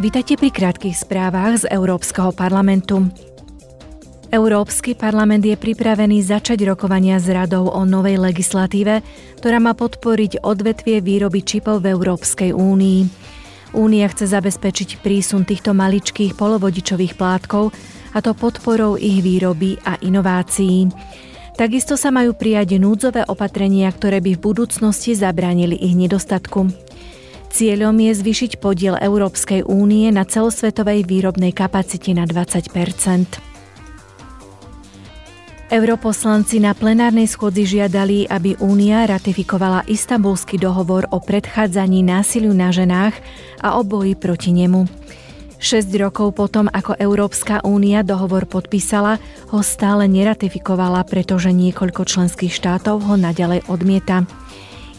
Vítajte pri krátkých správach z Európskeho parlamentu. Európsky parlament je pripravený začať rokovania s radou o novej legislatíve, ktorá má podporiť odvetvie výroby čipov v Európskej únii. Únia chce zabezpečiť prísun týchto maličkých polovodičových plátkov, a to podporou ich výroby a inovácií. Takisto sa majú prijať núdzové opatrenia, ktoré by v budúcnosti zabránili ich nedostatku. Cieľom je zvýšiť podiel Európskej únie na celosvetovej výrobnej kapacite na 20% Europoslanci na plenárnej schôdzi žiadali, aby Únia ratifikovala istambulský dohovor o predchádzaní násiliu na ženách a o boji proti nemu. Šesť rokov potom, ako Európska únia dohovor podpísala, ho stále neratifikovala, pretože niekoľko členských štátov ho naďalej odmieta.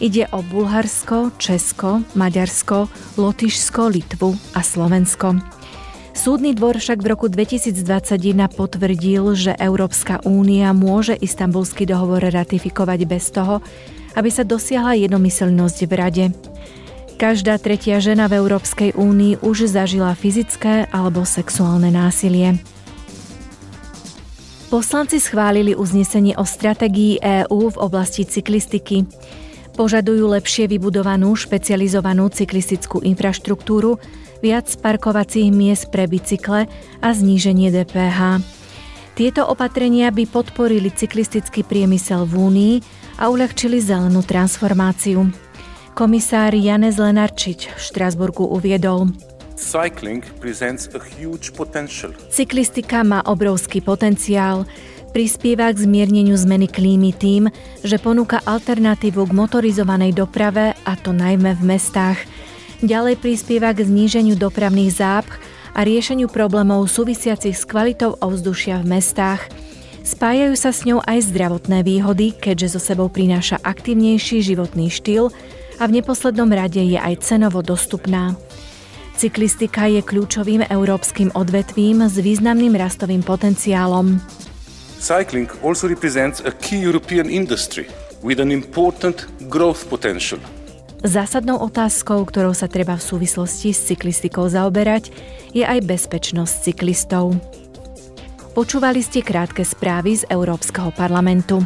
Ide o Bulharsko, Česko, Maďarsko, Lotyšsko, Litvu a Slovensko. Súdny dvor však v roku 2021 potvrdil, že Európska únia môže istambulský dohovor ratifikovať bez toho, aby sa dosiahla jednomyselnosť v Rade. Každá tretia žena v Európskej únii už zažila fyzické alebo sexuálne násilie. Poslanci schválili uznesenie o stratégii EÚ v oblasti cyklistiky. Požadujú lepšie vybudovanú špecializovanú cyklistickú infraštruktúru, viac parkovacích miest pre bicykle a zníženie DPH. Tieto opatrenia by podporili cyklistický priemysel v Únii a uľahčili zelenú transformáciu. Komisár Janez Lenarčič v Štrasburgu uviedol, Cyklistika má obrovský potenciál, prispieva k zmierneniu zmeny klímy tým, že ponúka alternatívu k motorizovanej doprave, a to najmä v mestách – Ďalej prispieva k zníženiu dopravných zápch a riešeniu problémov súvisiacich s kvalitou ovzdušia v mestách. Spájajú sa s ňou aj zdravotné výhody, keďže so sebou prináša aktívnejší životný štýl a v neposlednom rade je aj cenovo dostupná. Cyklistika je kľúčovým európskym odvetvím s významným rastovým potenciálom. Cycling also represents a key European industry with an important growth potential. Zásadnou otázkou, ktorou sa treba v súvislosti s cyklistikou zaoberať, je aj bezpečnosť cyklistov. Počúvali ste krátke správy z Európskeho parlamentu.